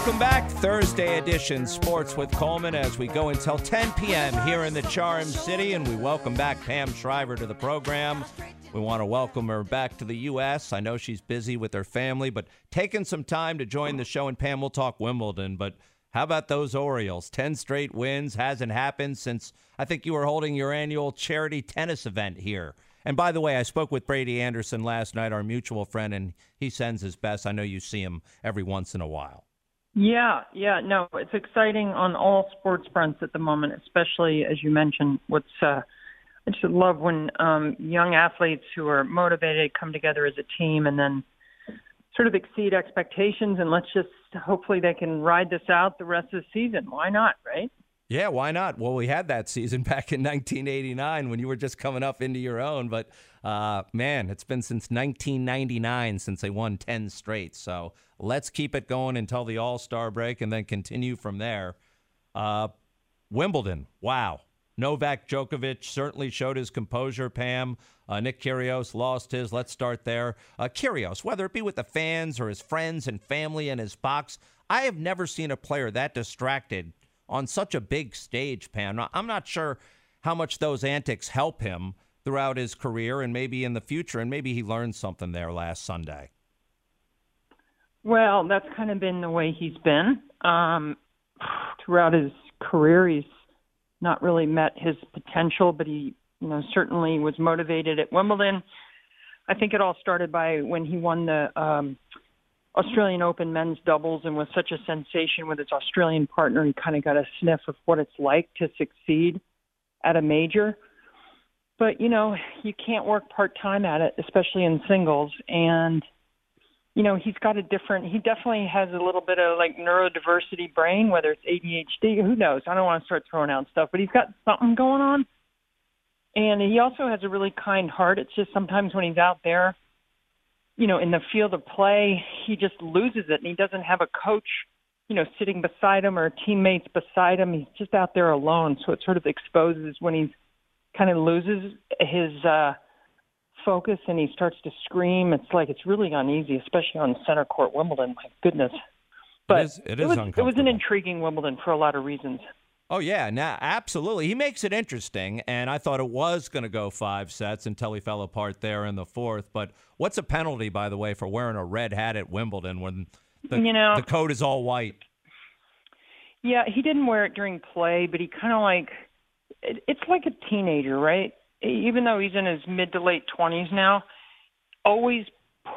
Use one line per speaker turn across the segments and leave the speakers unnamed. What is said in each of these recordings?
Welcome back, Thursday edition Sports with Coleman as we go until 10 p.m. here in the Charm City, and we welcome back Pam Shriver to the program. We want to welcome her back to the U.S. I know she's busy with her family, but taking some time to join the show, and Pam will talk Wimbledon. But how about those Orioles? 10 straight wins hasn't happened since I think you were holding your annual charity tennis event here. And by the way, I spoke with Brady Anderson last night, our mutual friend, and he sends his best. I know you see him every once in a while.
Yeah, yeah, no, it's exciting on all sports fronts at the moment, especially as you mentioned. What's uh, I just love when um, young athletes who are motivated come together as a team and then sort of exceed expectations, and let's just hopefully they can ride this out the rest of the season. Why not, right?
Yeah, why not? Well, we had that season back in 1989 when you were just coming up into your own. But uh, man, it's been since 1999 since they won 10 straight. So let's keep it going until the All Star break and then continue from there. Uh, Wimbledon, wow. Novak Djokovic certainly showed his composure, Pam. Uh, Nick Kyrgios lost his. Let's start there. Uh, Kyrgios, whether it be with the fans or his friends and family in his box, I have never seen a player that distracted on such a big stage, Pam. I'm not sure how much those antics help him throughout his career and maybe in the future, and maybe he learned something there last Sunday.
Well, that's kind of been the way he's been um, throughout his career. He's not really met his potential, but he, you know, certainly was motivated at Wimbledon. I think it all started by when he won the um, Australian Open men's doubles and was such a sensation with his Australian partner. He kind of got a sniff of what it's like to succeed at a major. But, you know, you can't work part time at it, especially in singles. And, you know, he's got a different, he definitely has a little bit of like neurodiversity brain, whether it's ADHD, who knows? I don't want to start throwing out stuff, but he's got something going on. And he also has a really kind heart. It's just sometimes when he's out there, you know, in the field of play, he just loses it and he doesn't have a coach, you know, sitting beside him or teammates beside him. He's just out there alone. So it sort of exposes when he's kind of loses his uh focus and he starts to scream. It's like it's really uneasy, especially on center court Wimbledon. My goodness. But
it is, it is
it was, it was an intriguing Wimbledon for a lot of reasons.
Oh yeah, now absolutely. He makes it interesting, and I thought it was going to go five sets until he fell apart there in the fourth. But what's a penalty, by the way, for wearing a red hat at Wimbledon when the
you know,
the coat is all white?
Yeah, he didn't wear it during play, but he kind of like it, it's like a teenager, right? Even though he's in his mid to late twenties now, always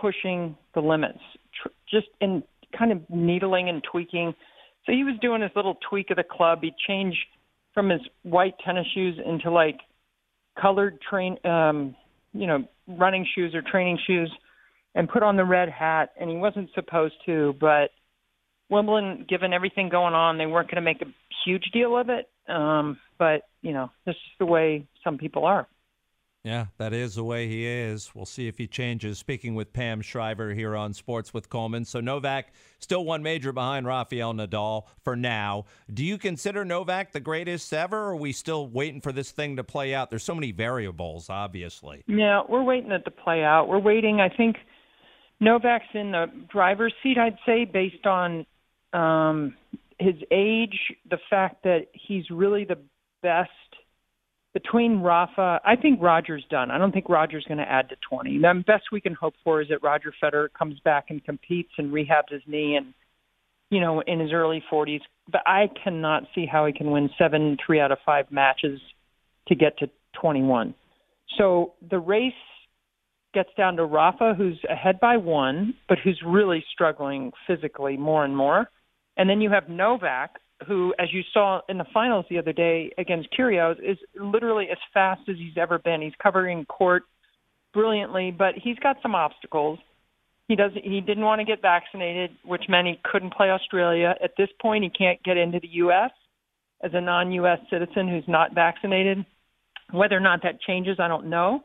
pushing the limits, tr- just in kind of needling and tweaking so he was doing his little tweak of the club. He changed from his white tennis shoes into like colored train, um, you know, running shoes or training shoes, and put on the red hat. And he wasn't supposed to, but Wimbledon, given everything going on, they weren't going to make a huge deal of it. Um, but you know, this is the way some people are.
Yeah, that is the way he is. We'll see if he changes. Speaking with Pam Shriver here on Sports with Coleman. So Novak still one major behind Rafael Nadal for now. Do you consider Novak the greatest ever, or are we still waiting for this thing to play out? There's so many variables, obviously.
Yeah, we're waiting it to play out. We're waiting. I think Novak's in the driver's seat, I'd say, based on um, his age, the fact that he's really the best between Rafa, I think Roger's done. I don't think Roger's going to add to 20. The best we can hope for is that Roger Federer comes back and competes and rehabs his knee and, you know, in his early 40s. But I cannot see how he can win seven, three out of five matches to get to 21. So the race gets down to Rafa, who's ahead by one, but who's really struggling physically more and more. And then you have Novak, who, as you saw in the finals the other day against Kyrgios, is literally as fast as he's ever been. He's covering court brilliantly, but he's got some obstacles. He does. He didn't want to get vaccinated, which meant he couldn't play Australia. At this point, he can't get into the U.S. as a non-U.S. citizen who's not vaccinated. Whether or not that changes, I don't know.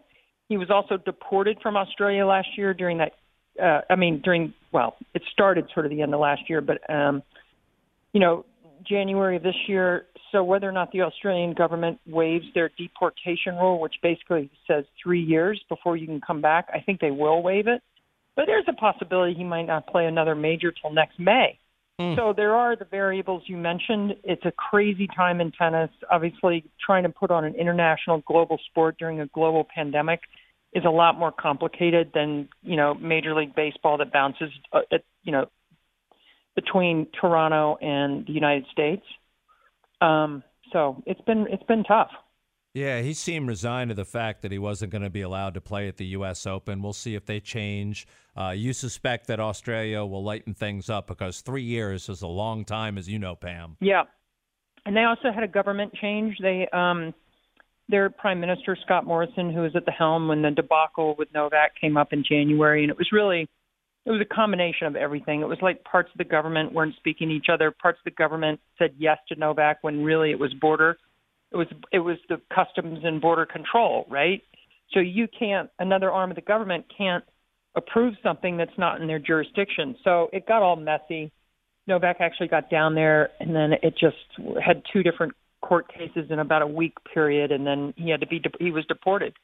He was also deported from Australia last year during that. Uh, I mean, during well, it started sort of the end of last year, but um, you know, January of this year. So whether or not the Australian government waives their deportation rule, which basically says three years before you can come back, I think they will waive it. But there's a possibility he might not play another major till next May. Mm. So there are the variables you mentioned. It's a crazy time in tennis. Obviously, trying to put on an international global sport during a global pandemic is a lot more complicated than you know Major League Baseball that bounces uh, at, you know between Toronto and the United States. Um, so it's been it's been tough.
Yeah, he seemed resigned to the fact that he wasn't going to be allowed to play at the U.S. Open. We'll see if they change. Uh, you suspect that Australia will lighten things up because three years is a long time, as you know, Pam.
Yeah, and they also had a government change. They um, their prime minister Scott Morrison, who was at the helm when the debacle with Novak came up in January, and it was really it was a combination of everything. It was like parts of the government weren't speaking to each other. Parts of the government said yes to Novak when really it was border. It was it was the customs and border control, right? So you can't another arm of the government can't approve something that's not in their jurisdiction. So it got all messy. Novak actually got down there, and then it just had two different court cases in about a week period, and then he had to be he was deported.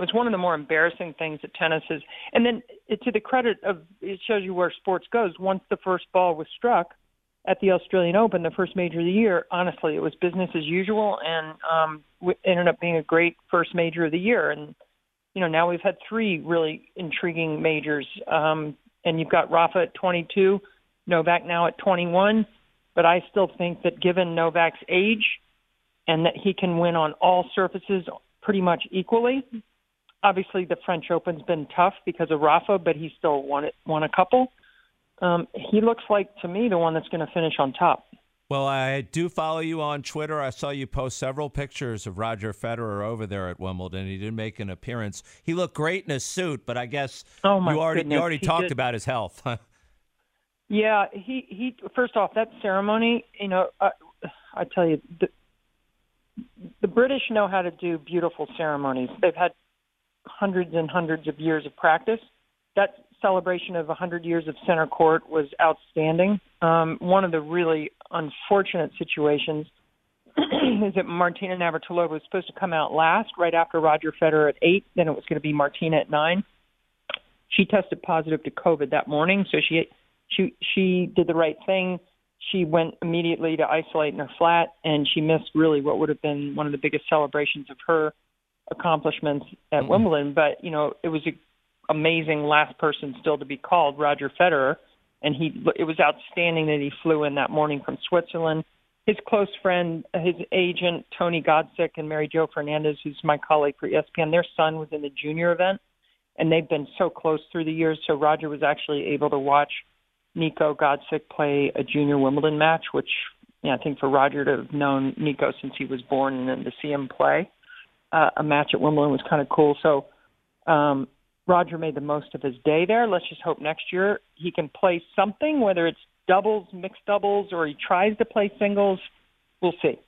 It was one of the more embarrassing things that tennis is. And then, to the credit of, it shows you where sports goes. Once the first ball was struck at the Australian Open, the first major of the year, honestly, it was business as usual, and um, ended up being a great first major of the year. And you know, now we've had three really intriguing majors. Um, and you've got Rafa at 22, Novak now at 21. But I still think that given Novak's age and that he can win on all surfaces pretty much equally, obviously the French Open's been tough because of Rafa, but he still won it, won a couple. Um, he looks like to me the one that's going to finish on top.
Well, I do follow you on Twitter. I saw you post several pictures of Roger Federer over there at Wimbledon. He didn't make an appearance. He looked great in his suit, but I guess
oh
you already
goodness.
you already
he
talked
did.
about his health.
yeah, he he. First off, that ceremony, you know, uh, I tell you, the, the British know how to do beautiful ceremonies. They've had hundreds and hundreds of years of practice. That celebration of 100 years of center court was outstanding. Um, one of the really unfortunate situations is that Martina Navratilova was supposed to come out last, right after Roger Federer at eight. Then it was going to be Martina at nine. She tested positive to COVID that morning, so she she she did the right thing. She went immediately to isolate in her flat, and she missed really what would have been one of the biggest celebrations of her accomplishments at mm-hmm. Wimbledon, but you know it was an amazing last person still to be called, Roger Federer, and he it was outstanding that he flew in that morning from Switzerland. His close friend, his agent Tony Godsick and Mary Jo Fernandez, who's my colleague for ESPN, their son was in the junior event, and they've been so close through the years. So Roger was actually able to watch Nico Godsick play a junior Wimbledon match, which yeah, I think for Roger to have known Nico since he was born and then to see him play uh, a match at Wimbledon was kind of cool. So um, Roger made the most of his day there. Let's just hope next year he can play something, whether it's doubles, mixed doubles, or he tries to play singles. We'll see.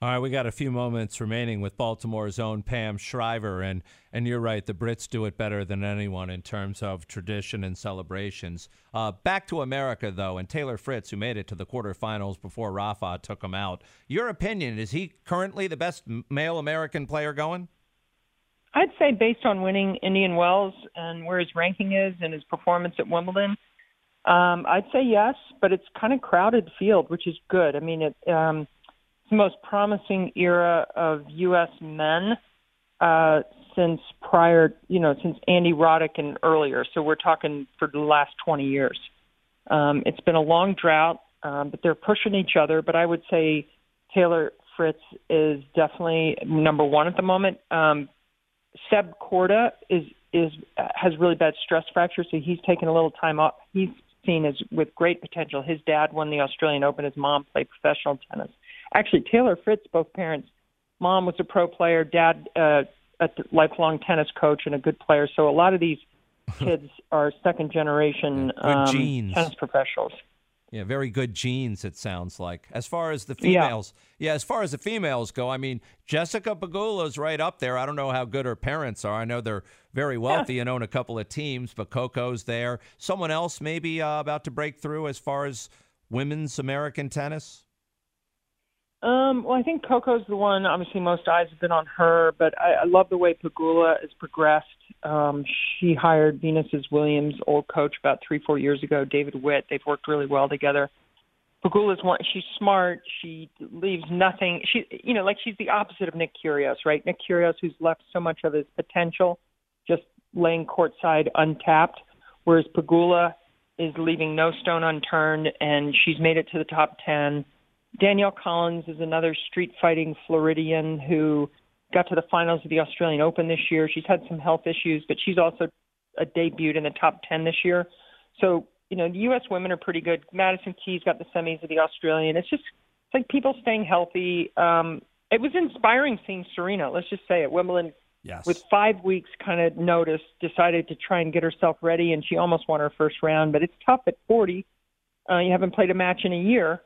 All right, we got a few moments remaining with Baltimore's own Pam Shriver, and and you're right, the Brits do it better than anyone in terms of tradition and celebrations. Uh, back to America though, and Taylor Fritz, who made it to the quarterfinals before Rafa took him out. Your opinion is he currently the best male American player going?
I'd say based on winning Indian Wells and where his ranking is and his performance at Wimbledon, um, I'd say yes, but it's kind of crowded field, which is good. I mean, it. Um, the most promising era of U.S. men uh, since prior, you know, since Andy Roddick and earlier. So we're talking for the last 20 years. Um, it's been a long drought, um, but they're pushing each other. But I would say Taylor Fritz is definitely number one at the moment. Um, Seb Korda is is has really bad stress fracture, so he's taken a little time off. He's seen as with great potential. His dad won the Australian Open. His mom played professional tennis. Actually, Taylor Fritz, both parents, mom was a pro player, dad uh, a lifelong tennis coach and a good player. So a lot of these kids are second generation um, tennis professionals.
Yeah, very good genes. It sounds like. As far as the females, yeah. yeah. as far as the females go, I mean, Jessica Pegula's right up there. I don't know how good her parents are. I know they're very wealthy yeah. and own a couple of teams, but Coco's there. Someone else maybe uh, about to break through as far as women's American tennis.
Um, well, I think Coco's the one. Obviously, most eyes have been on her, but I, I love the way Pegula has progressed. Um, she hired Venus's Williams' old coach about three, four years ago, David Witt. They've worked really well together. Pegula's one. She's smart. She leaves nothing. She, you know, like she's the opposite of Nick Kyrgios, right? Nick Kyrgios, who's left so much of his potential just laying courtside untapped, whereas Pegula is leaving no stone unturned, and she's made it to the top ten Danielle Collins is another street fighting Floridian who got to the finals of the Australian Open this year. She's had some health issues, but she's also a debuted in the top 10 this year. So, you know, the U.S. women are pretty good. Madison Keys got the semis of the Australian. It's just it's like people staying healthy. Um, it was inspiring seeing Serena, let's just say at Wimbledon,
yes.
with five weeks kind of notice, decided to try and get herself ready, and she almost won her first round. But it's tough at 40. Uh, you haven't played a match in a year.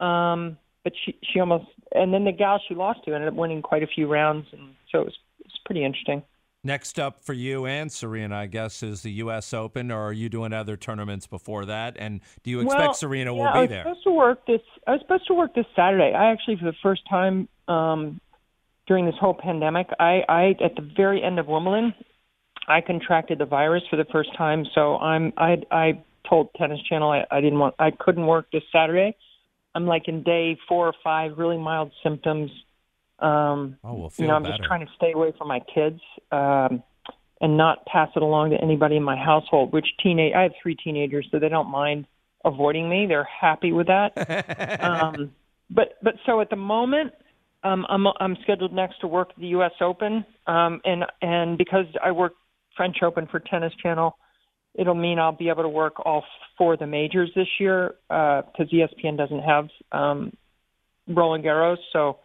Um, but she she almost and then the gal she lost to ended up winning quite a few rounds, and so it was it's pretty interesting.
Next up for you and Serena, I guess, is the U.S. Open, or are you doing other tournaments before that? And do you expect
well,
Serena
yeah,
will be
I was
there?
Supposed to work this. I was supposed to work this Saturday. I actually, for the first time um, during this whole pandemic, I, I at the very end of Wimbledon, I contracted the virus for the first time. So I'm I I told Tennis Channel I, I didn't want I couldn't work this Saturday. I'm like in day four or five, really mild symptoms. Um,
oh, we'll feel
you know, I'm
better.
just trying to stay away from my kids um, and not pass it along to anybody in my household. Which teenage? I have three teenagers, so they don't mind avoiding me. They're happy with that. um, but but so at the moment, um, I'm I'm scheduled next to work the U.S. Open, um, and and because I work French Open for Tennis Channel it'll mean I'll be able to work all four of the majors this year because uh, ESPN doesn't have um, Roland Garros, so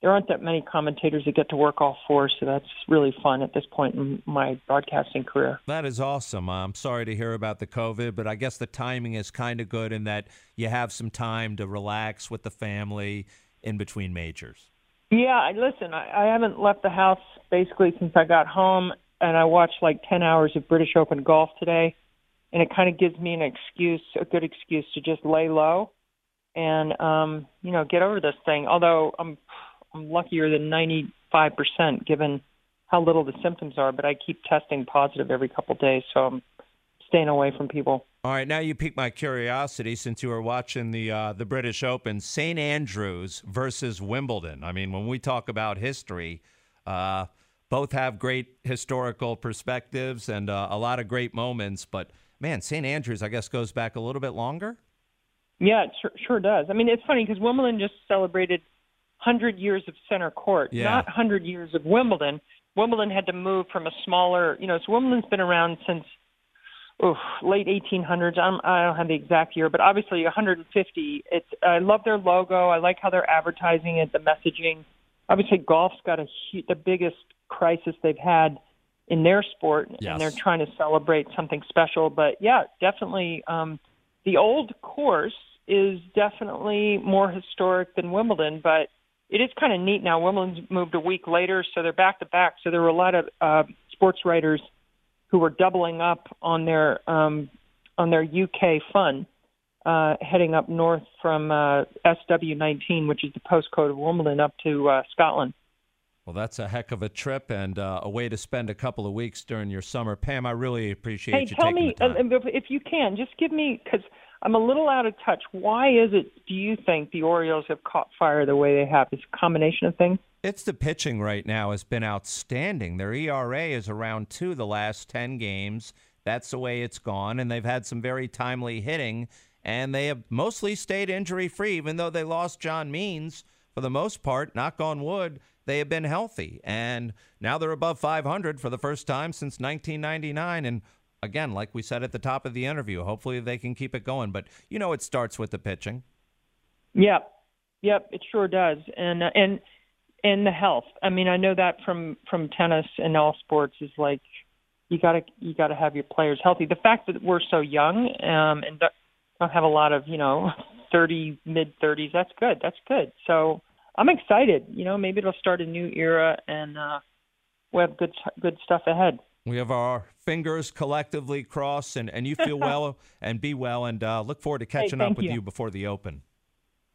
there aren't that many commentators that get to work all four. So that's really fun at this point in my broadcasting career.
That is awesome. I'm sorry to hear about the COVID, but I guess the timing is kind of good in that you have some time to relax with the family in between majors.
Yeah, listen, I, I haven't left the house basically since I got home, and I watched like 10 hours of British Open golf today, and it kind of gives me an excuse, a good excuse to just lay low and um, you know, get over this thing. Although I'm I'm luckier than 95% given how little the symptoms are, but I keep testing positive every couple of days, so I'm staying away from people.
All right, now you piqued my curiosity since you were watching the uh, the British Open, St Andrews versus Wimbledon. I mean, when we talk about history, uh, both have great historical perspectives and uh, a lot of great moments. But man, St. Andrews, I guess, goes back a little bit longer.
Yeah, it sure, sure does. I mean, it's funny because Wimbledon just celebrated 100 years of center court,
yeah.
not 100 years of Wimbledon. Wimbledon had to move from a smaller, you know, so Wimbledon's been around since oof, late 1800s. I'm, I don't have the exact year, but obviously 150. It's I love their logo. I like how they're advertising it, the messaging. Obviously, golf's got a the biggest crisis they've had in their sport,
yes.
and they're trying to celebrate something special. But yeah, definitely, um, the old course is definitely more historic than Wimbledon, but it is kind of neat now. Wimbledon's moved a week later, so they're back to back. So there were a lot of uh, sports writers who were doubling up on their um, on their UK fun, uh, heading up north from uh, SW19, which is the postcode of Wimbledon, up to uh, Scotland.
Well, that's a heck of a trip and uh, a way to spend a couple of weeks during your summer. Pam, I really appreciate
hey,
you
tell
taking
me. Uh, if you can, just give me because I'm a little out of touch. Why is it, do you think, the Orioles have caught fire the way they have? Is a combination of things?
It's the pitching right now has been outstanding. Their ERA is around two the last 10 games. That's the way it's gone. And they've had some very timely hitting. And they have mostly stayed injury free, even though they lost John Means for the most part. Knock on wood, they have been healthy. And now they're above 500 for the first time since 1999. And again, like we said at the top of the interview, hopefully they can keep it going. But you know, it starts with the pitching.
Yep, yep, it sure does, and uh, and and the health. I mean, I know that from from tennis and all sports is like you gotta you gotta have your players healthy. The fact that we're so young um, and don't have a lot of you know thirty mid thirties, that's good. That's good. So I'm excited. You know, maybe it'll start a new era and uh, we'll have good good stuff ahead.
We have our fingers collectively crossed, and, and you feel well and be well, and uh, look forward to catching
hey,
up with
you.
you. before the Open.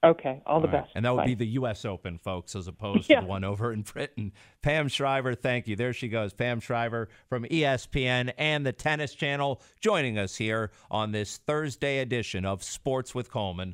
Okay, all, all the right. best.
And that would
Bye.
be the U.S. Open, folks, as opposed yeah. to the one over in Britain. Pam Shriver, thank you. There she goes, Pam Shriver from ESPN and the Tennis Channel, joining us here on this Thursday edition of Sports with Coleman.